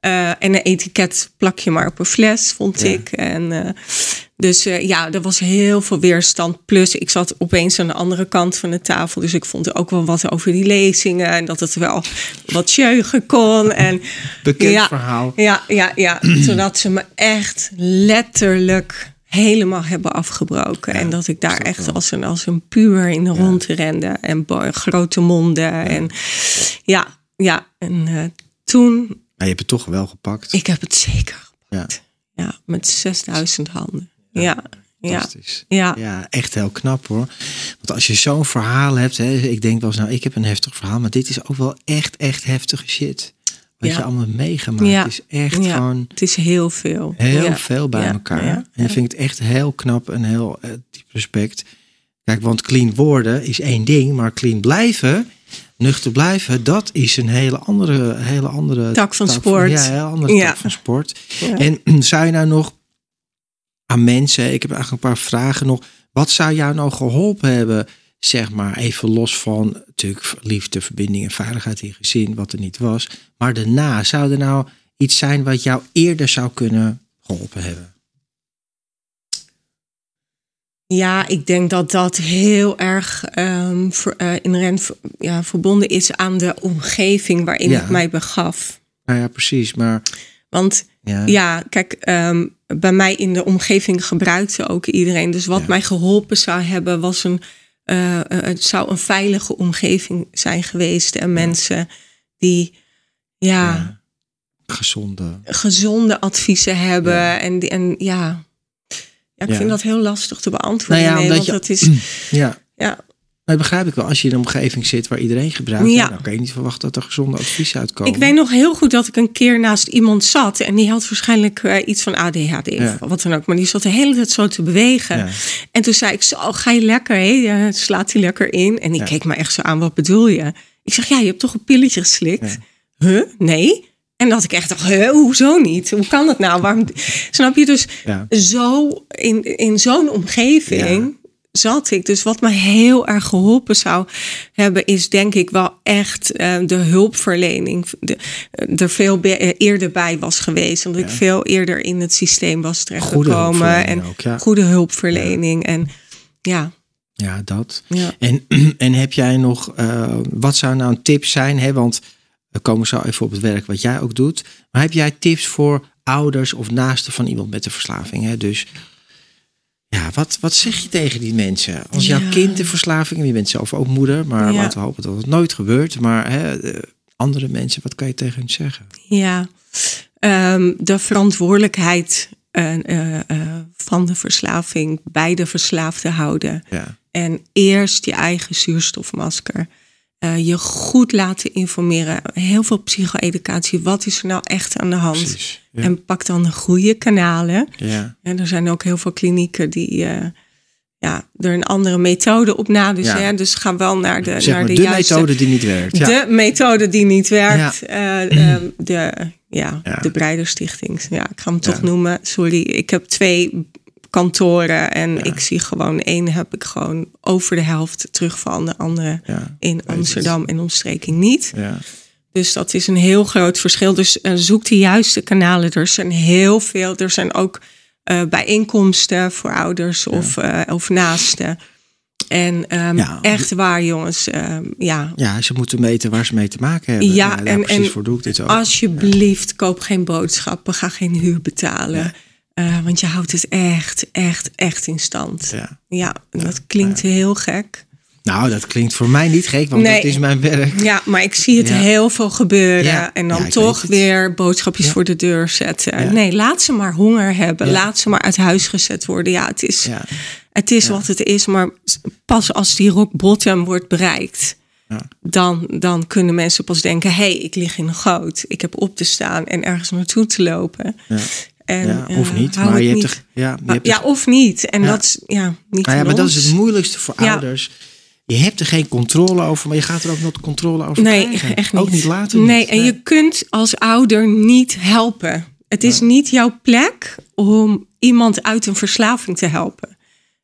Eh, en een etiket plak je maar op een fles, vond ik. En, dus eh, ja, er was heel veel weerstand. Plus, ik zat opeens aan de andere kant van de tafel. Dus ik vond er ook wel wat over die lezingen. En dat het wel wat jeugen kon. En, *laughs* Bekend ja, verhaal. Ja, ja, ja. *clears throat* Zodat ze me echt letterlijk helemaal hebben afgebroken. en dat ik daar echt wel. als een, als een puur in de rond rende. En grote monden. En ja, ja. En eh, toen Maar je hebt het toch wel gepakt. ik heb het zeker gepakt. Ja, met 6000 handen. Ja, ja, fantastisch. ja. Ja, echt heel knap hoor. Want als je zo'n verhaal hebt, hè, ik denk wel eens, nou, ik heb een heftig verhaal, maar dit is ook wel echt, echt heftige shit. Wat Ja. je allemaal meegemaakt Ja. is echt Ja. gewoon Het is heel veel. heel Ja. veel bij Ja, elkaar. ja, En ja. ik vind het echt heel knap en heel eh, diep respect. Kijk, want clean worden is één ding, maar clean blijven, nuchter blijven, dat is een hele andere, hele andere Tak van sport. ja, een hele andere Ja. tak van sport. Ja. En *clears throat* zou je nou nog aan mensen, ik heb eigenlijk een paar vragen nog. Wat zou jou nou geholpen hebben, zeg maar, even los van natuurlijk liefde, verbinding en veiligheid in gezin, wat er niet was. Maar daarna, zou er nou iets zijn wat jou eerder zou kunnen geholpen hebben? Ja, ik denk dat dat heel erg ehm ver, inherent ja, verbonden is aan de omgeving waarin Ja. ik mij begaf. Nou ja, precies, maar Want ja, ja, kijk, ehm, bij mij in de omgeving gebruikte ook iedereen. Dus wat Ja. mij geholpen zou hebben, was een, eh, eh, het zou een veilige omgeving zijn geweest. En mensen die ja, gezonde. gezonde adviezen hebben. En, en ja. ja, ik vind dat heel lastig te beantwoorden. Nou nee, omdat want je- dat is, *clears throat* Ja, ja, dat begrijp ik wel. Als je in een omgeving zit waar iedereen gebruikt, Ja. dan kan je niet verwachten dat er gezonde adviezen uitkomen. Ik weet nog heel goed dat ik een keer naast iemand zat. En die had waarschijnlijk eh, iets van ADHD Ja. of wat dan ook. Maar die zat de hele tijd zo te bewegen. Ja. En toen zei ik zo, ga je lekker? Hè? Ja, slaat hij lekker in? En die keek me echt zo aan, wat bedoel je? Ik zeg, ja, je hebt toch een pilletje geslikt? Huh? Nee? En dat ik echt dacht, huh, hoezo niet? Hoe kan dat nou? Waarom? Snap je? Dus zo in, in zo'n omgeving zat ik. Dus wat me heel erg geholpen zou hebben, is denk ik wel echt eh, de hulpverlening. De, eh, er veel be- eh, eerder bij was geweest. Omdat ik veel eerder in het systeem was terechtgekomen. En ook, ja. goede hulpverlening. En ja, Ja, dat. En, *clears throat* en heb jij nog, wat zou nou een tip zijn? Hè? Want we komen zo even op het werk wat jij ook doet. Maar heb jij tips voor ouders of naasten van iemand met een verslaving? Hè? Dus ja, wat, wat zeg je tegen die mensen? Als jouw Ja. kind een verslaving, en je bent zelf ook moeder, maar Ja. laten we hopen dat het nooit gebeurt. Maar hè, andere mensen, wat kan je tegen hen zeggen? Ja, Ehm, de verantwoordelijkheid eh, eh, eh, van de verslaving bij de verslaafde houden. Ja, En eerst je eigen zuurstofmasker. Eh, je goed laten informeren. Heel veel psycho-educatie. Wat is er nou echt aan de hand? Precies. Ja. En pak dan de goede kanalen. ja. En er zijn ook heel veel klinieken die eh, ja, er een andere methode op na. Dus, Ja. hè, dus ga wel naar de, Zeg naar maar de, de, juiste... methode die niet werkt. Ja. De methode die niet werkt. eh, ehm, de, ja, Ja. de Breiderstichting. Ja, ik ga hem toch noemen. Sorry, ik heb twee kantoren. En Ja. ik zie gewoon, één heb ik gewoon over de helft terugvallen. De andere Ja. in. Amsterdam en omstreking niet. Ja. Dus dat is een heel groot verschil. Dus eh, zoek de juiste kanalen. Er zijn heel veel. Er zijn ook eh, bijeenkomsten voor ouders of, eh, of naasten. En ehm, Ja. echt waar, jongens. ehm, ja, ja, ze moeten meten waar ze mee te maken hebben. Ja, en- precies en voor doe ik dit ook. alsjeblieft, koop geen boodschappen. Ga geen huur betalen. Eh, want je houdt het echt, echt, echt in stand. Ja. Ja, en dat klinkt heel gek. Nou, dat klinkt voor mij niet gek, want Nee. dat is mijn werk. Ja, maar ik zie het Ja. heel veel gebeuren. En dan toch weer boodschapjes voor de deur zetten. Ja. Nee, laat ze maar honger hebben. Laat ze maar uit huis gezet worden. Ja, het is, Ja. het is wat het is. Maar pas als die rock bottom wordt bereikt... Ja. Dan, dan kunnen mensen pas denken... hé, hey, ik lig in een goot. Ik heb op te staan en ergens naartoe te lopen. Ja. En, Ja, of eh, niet, hou maar je hebt niet. er, ja, je hebt er- ja, of niet. En Ja. dat is ja, niet Nou ja, maar dat is het moeilijkste voor ouders. Je hebt er geen controle over, maar je gaat er ook nooit controle over Nee, krijgen. *laughs* echt niet. Ook niet later. Nee, niet. en je kunt als ouder niet helpen. Het is niet jouw plek om iemand uit een verslaving te helpen.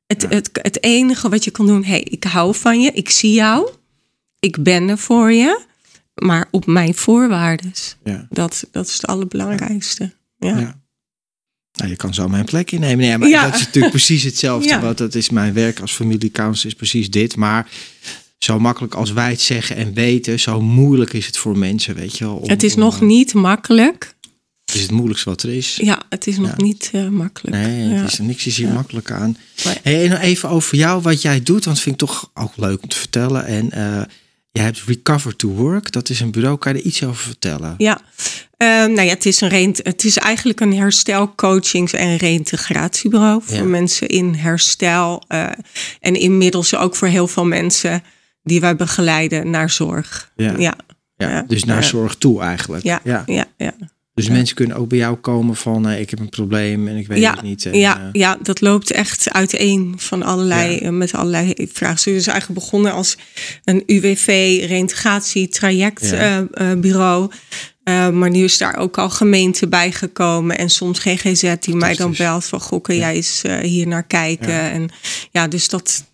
Het, het, het enige wat je kan doen, hey, ik hou van je, ik zie jou, ik ben er voor je, maar op mijn voorwaarden. Ja. Dat, dat is het allerbelangrijkste. Ja. Nou, je kan zo mijn plek innemen. Nee, maar Ja. dat is natuurlijk *laughs* precies hetzelfde. Ja. Want dat is mijn werk als familiecounselor, is precies dit. Maar zo makkelijk als wij het zeggen en weten, zo moeilijk is het voor mensen, weet je wel. om- Het is om, nog eh, niet makkelijk. Het is het moeilijkste wat er is. Ja, het is nog Ja. niet eh, makkelijk. Nee, het is, niks is hier makkelijk aan. Nee. Hey, en even over jou, wat jij doet, want dat vind ik toch ook leuk om te vertellen. En eh jij hebt Recover to Work, dat is een bureau. Kan je er iets over vertellen? Ja, Eh, nou ja, het is, een het is eigenlijk een herstelcoachings- en reïntegratiebureau voor Ja. mensen in herstel. eh, en inmiddels ook voor heel veel mensen die wij begeleiden naar zorg. Ja. ja, Ja, dus naar zorg toe eigenlijk. ja, ja. ja, ja. Dus mensen kunnen ook bij jou komen van eh, ik heb een probleem en ik weet ja, het niet. En, ja, eh, ja, dat loopt echt uiteen van allerlei, Ja. eh, met allerlei vraagstukken. Dus eigenlijk begonnen als een UWV-reintegratietrajectbureau. Maar nu is daar ook al gemeente bij gekomen. En soms GGZ die mij dan belt van... Goh, kun jij eens hier naar kijken? En ja, dus dat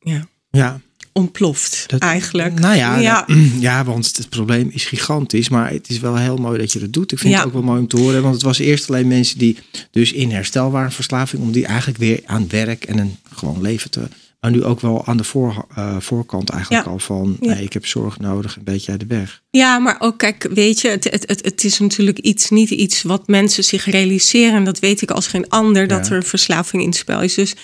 ja, ja, ontploft dat- eigenlijk. Nou ja, ja. ja. ja, want het probleem is gigantisch. Maar het is wel heel mooi dat je dat doet. Ik vind Ja. het ook wel mooi om te horen. Want het was eerst alleen mensen die dus in herstel waren verslaving. Om die eigenlijk weer aan werk en een gewoon leven te... Maar nu ook wel aan de voor, eh, voorkant eigenlijk Ja. al van... Nee, ik heb zorg nodig, een beetje uit de weg. Ja, maar ook kijk, weet je, het, het, het, het is natuurlijk iets, niet iets wat mensen zich realiseren. En dat weet ik als geen ander, dat er verslaving in spel is. Dus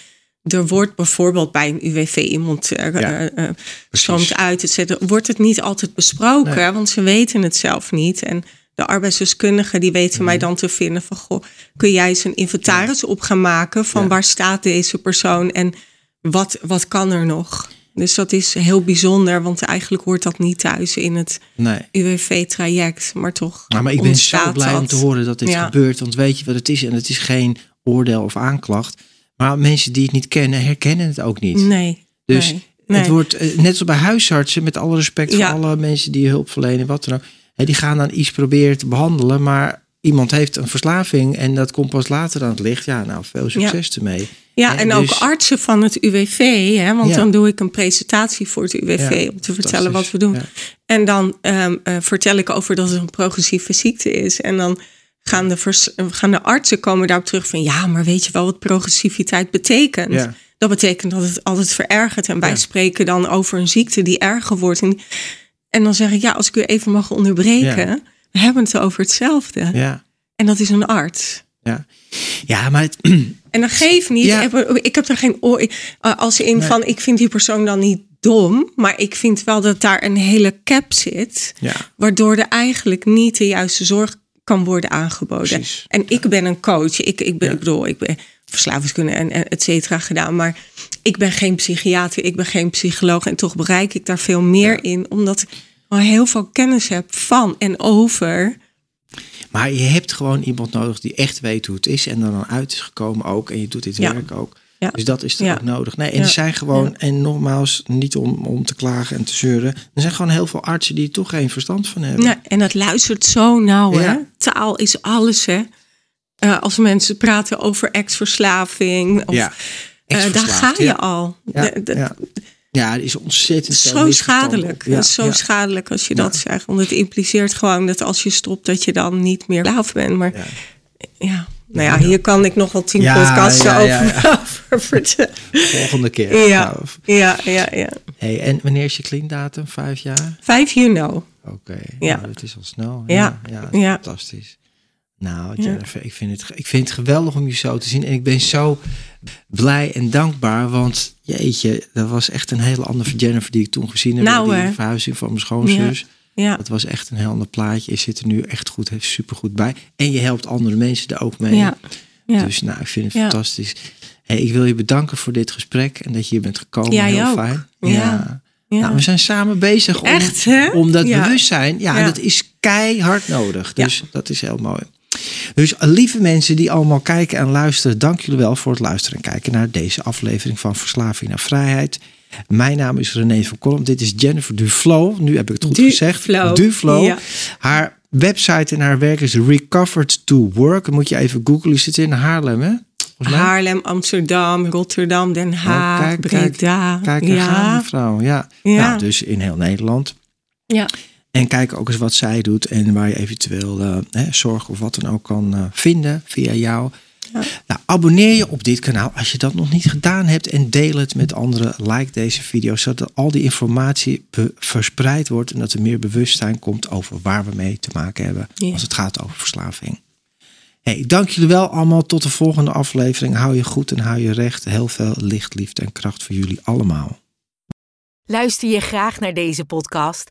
er wordt bijvoorbeeld bij een UWV iemand eh, Ja, eh, eh, stroomt uit, et cetera, wordt het niet altijd besproken, Nee. want ze weten het zelf niet. En de arbeidsdeskundigen die weten Mhm. mij dan te vinden van, goh, kun jij eens een inventaris op gaan maken van Ja. waar staat deze persoon en wat, wat kan er nog? Dus dat is heel bijzonder, want eigenlijk hoort dat niet thuis in het Nee. UWV-traject, maar toch. Nou, maar ik ben zo blij om te horen dat dit gebeurt. Want weet je wat het is? En het is geen oordeel of aanklacht. Maar mensen die het niet kennen, herkennen het ook niet. Nee. Dus nee, nee. het wordt eh, net zoals bij huisartsen, met alle respect Ja. voor alle mensen die hulp verlenen, wat dan ook. Hè, die gaan dan iets proberen te behandelen, maar iemand heeft een verslaving en dat komt pas later aan het licht. Ja, nou, veel succes ermee. Ja, en ook dus- artsen van het UWV, hè, want Ja. dan doe ik een presentatie voor het UWV Ja, om te vertellen wat we doen. En dan ehm, eh, vertel ik over dat het een progressieve ziekte is. En dan gaan de, vers- gaan de artsen komen daarop terug van ja, maar weet je wel wat progressiviteit betekent? Ja. Dat betekent dat het altijd verergert. En wij Ja. spreken dan over een ziekte die erger wordt. En, en dan zeg ik ja, als ik u even mag onderbreken, Ja. we hebben het over hetzelfde. Ja, En dat is een arts. ja. ja maar het, *clears throat* En dat geeft niet. Ja. Ik, heb, er geen oor. eh, Als in van, ik vind die persoon dan niet dom. Maar ik vind wel dat daar een hele cap zit. ja, Waardoor er eigenlijk niet de juiste zorg kan worden aangeboden. Precies. En ik ben een coach. Ik, ik, ben, Ja. ik bedoel, ik ben verslavingskunde en, en et cetera gedaan. Maar ik ben geen psychiater, ik ben geen psycholoog. En toch bereik ik daar veel meer in. Omdat ik al heel veel kennis heb van en over. Maar je hebt gewoon iemand nodig die echt weet hoe het is. En er dan uit is gekomen ook. En je doet dit Ja. werk ook. Ja. Dus dat is Ja. ook nodig. Nee, en er zijn gewoon, en nogmaals, niet om, om te klagen en te zeuren. Er zijn gewoon heel veel artsen die er toch geen verstand van hebben. Ja, en dat luistert zo nauw. Hè? Taal is alles. Hè? Eh, als mensen praten over ex-verslaving. Of, Ja. eh, daar ga je al. Ja, De- de- ja. ja, het is ontzettend Zo schadelijk. Ja, Het is zo ja. schadelijk als je Ja. dat zegt. Want het impliceert gewoon dat als je stopt, dat je dan niet meer slaaf bent. Maar Ja. Nou ja, hier kan ik nog wel tien Ja, podcasts ja, ja, *laughs* over, vertellen. Volgende keer. Ja, Nou, ja, ja, ja. Hey, en wanneer is je clean datum? Vijf jaar? 5 juni. Oké, Ja. nou, het is al snel. Ja. ja, fantastisch. Nou, Jennifer, ik, vind het, ik vind het geweldig om je zo te zien. En ik ben zo blij en dankbaar. Want jeetje, dat was echt een hele andere Jennifer die ik toen gezien heb. Nou, die verhuizing van mijn schoonzus. Ja, Dat was echt een heel ander plaatje. Je zit er nu echt goed, super goed bij. En je helpt andere mensen er ook mee. ja, ja. Dus nou, ik vind het Ja. fantastisch. Hey, ik wil je bedanken voor dit gesprek en dat je hier bent gekomen. Heel fijn. Ja. Nou, we zijn samen bezig om, Echt, om dat bewustzijn. Ja, dat is keihard nodig. Dus dat is heel mooi. Dus eh, lieve mensen die allemaal kijken en luisteren, dank jullie wel voor het luisteren en kijken naar deze aflevering van Verslaving naar Vrijheid. Mijn naam is René van Kolm. Dit is Jennifer Duflo. Nu heb ik het goed gezegd. Duflo. Ja. Haar website en haar werk is Recovered to Work. Dan moet je even googlen. Je zit in Haarlem, hè? Haarlem, Amsterdam, Rotterdam, Den Haag, Oh, kijk, kijk, Breda. Kijk, daar gaan ja. die vrouw. Ja. Ja. Nou, dus in heel Nederland. ja. En kijk ook eens wat zij doet en waar je eventueel eh, hè, zorg of wat dan ook kan eh, vinden via jou. Ja. Nou, abonneer je op dit kanaal als je dat nog niet gedaan hebt en deel het met anderen. Like deze video zodat al die informatie verspreid wordt en dat er meer bewustzijn komt over waar we mee te maken hebben Ja. als het gaat over verslaving. Hey, ik dank jullie wel allemaal. Tot de volgende aflevering. Hou je goed en hou je recht. Heel veel licht, liefde en kracht voor jullie allemaal. Luister je graag naar deze podcast?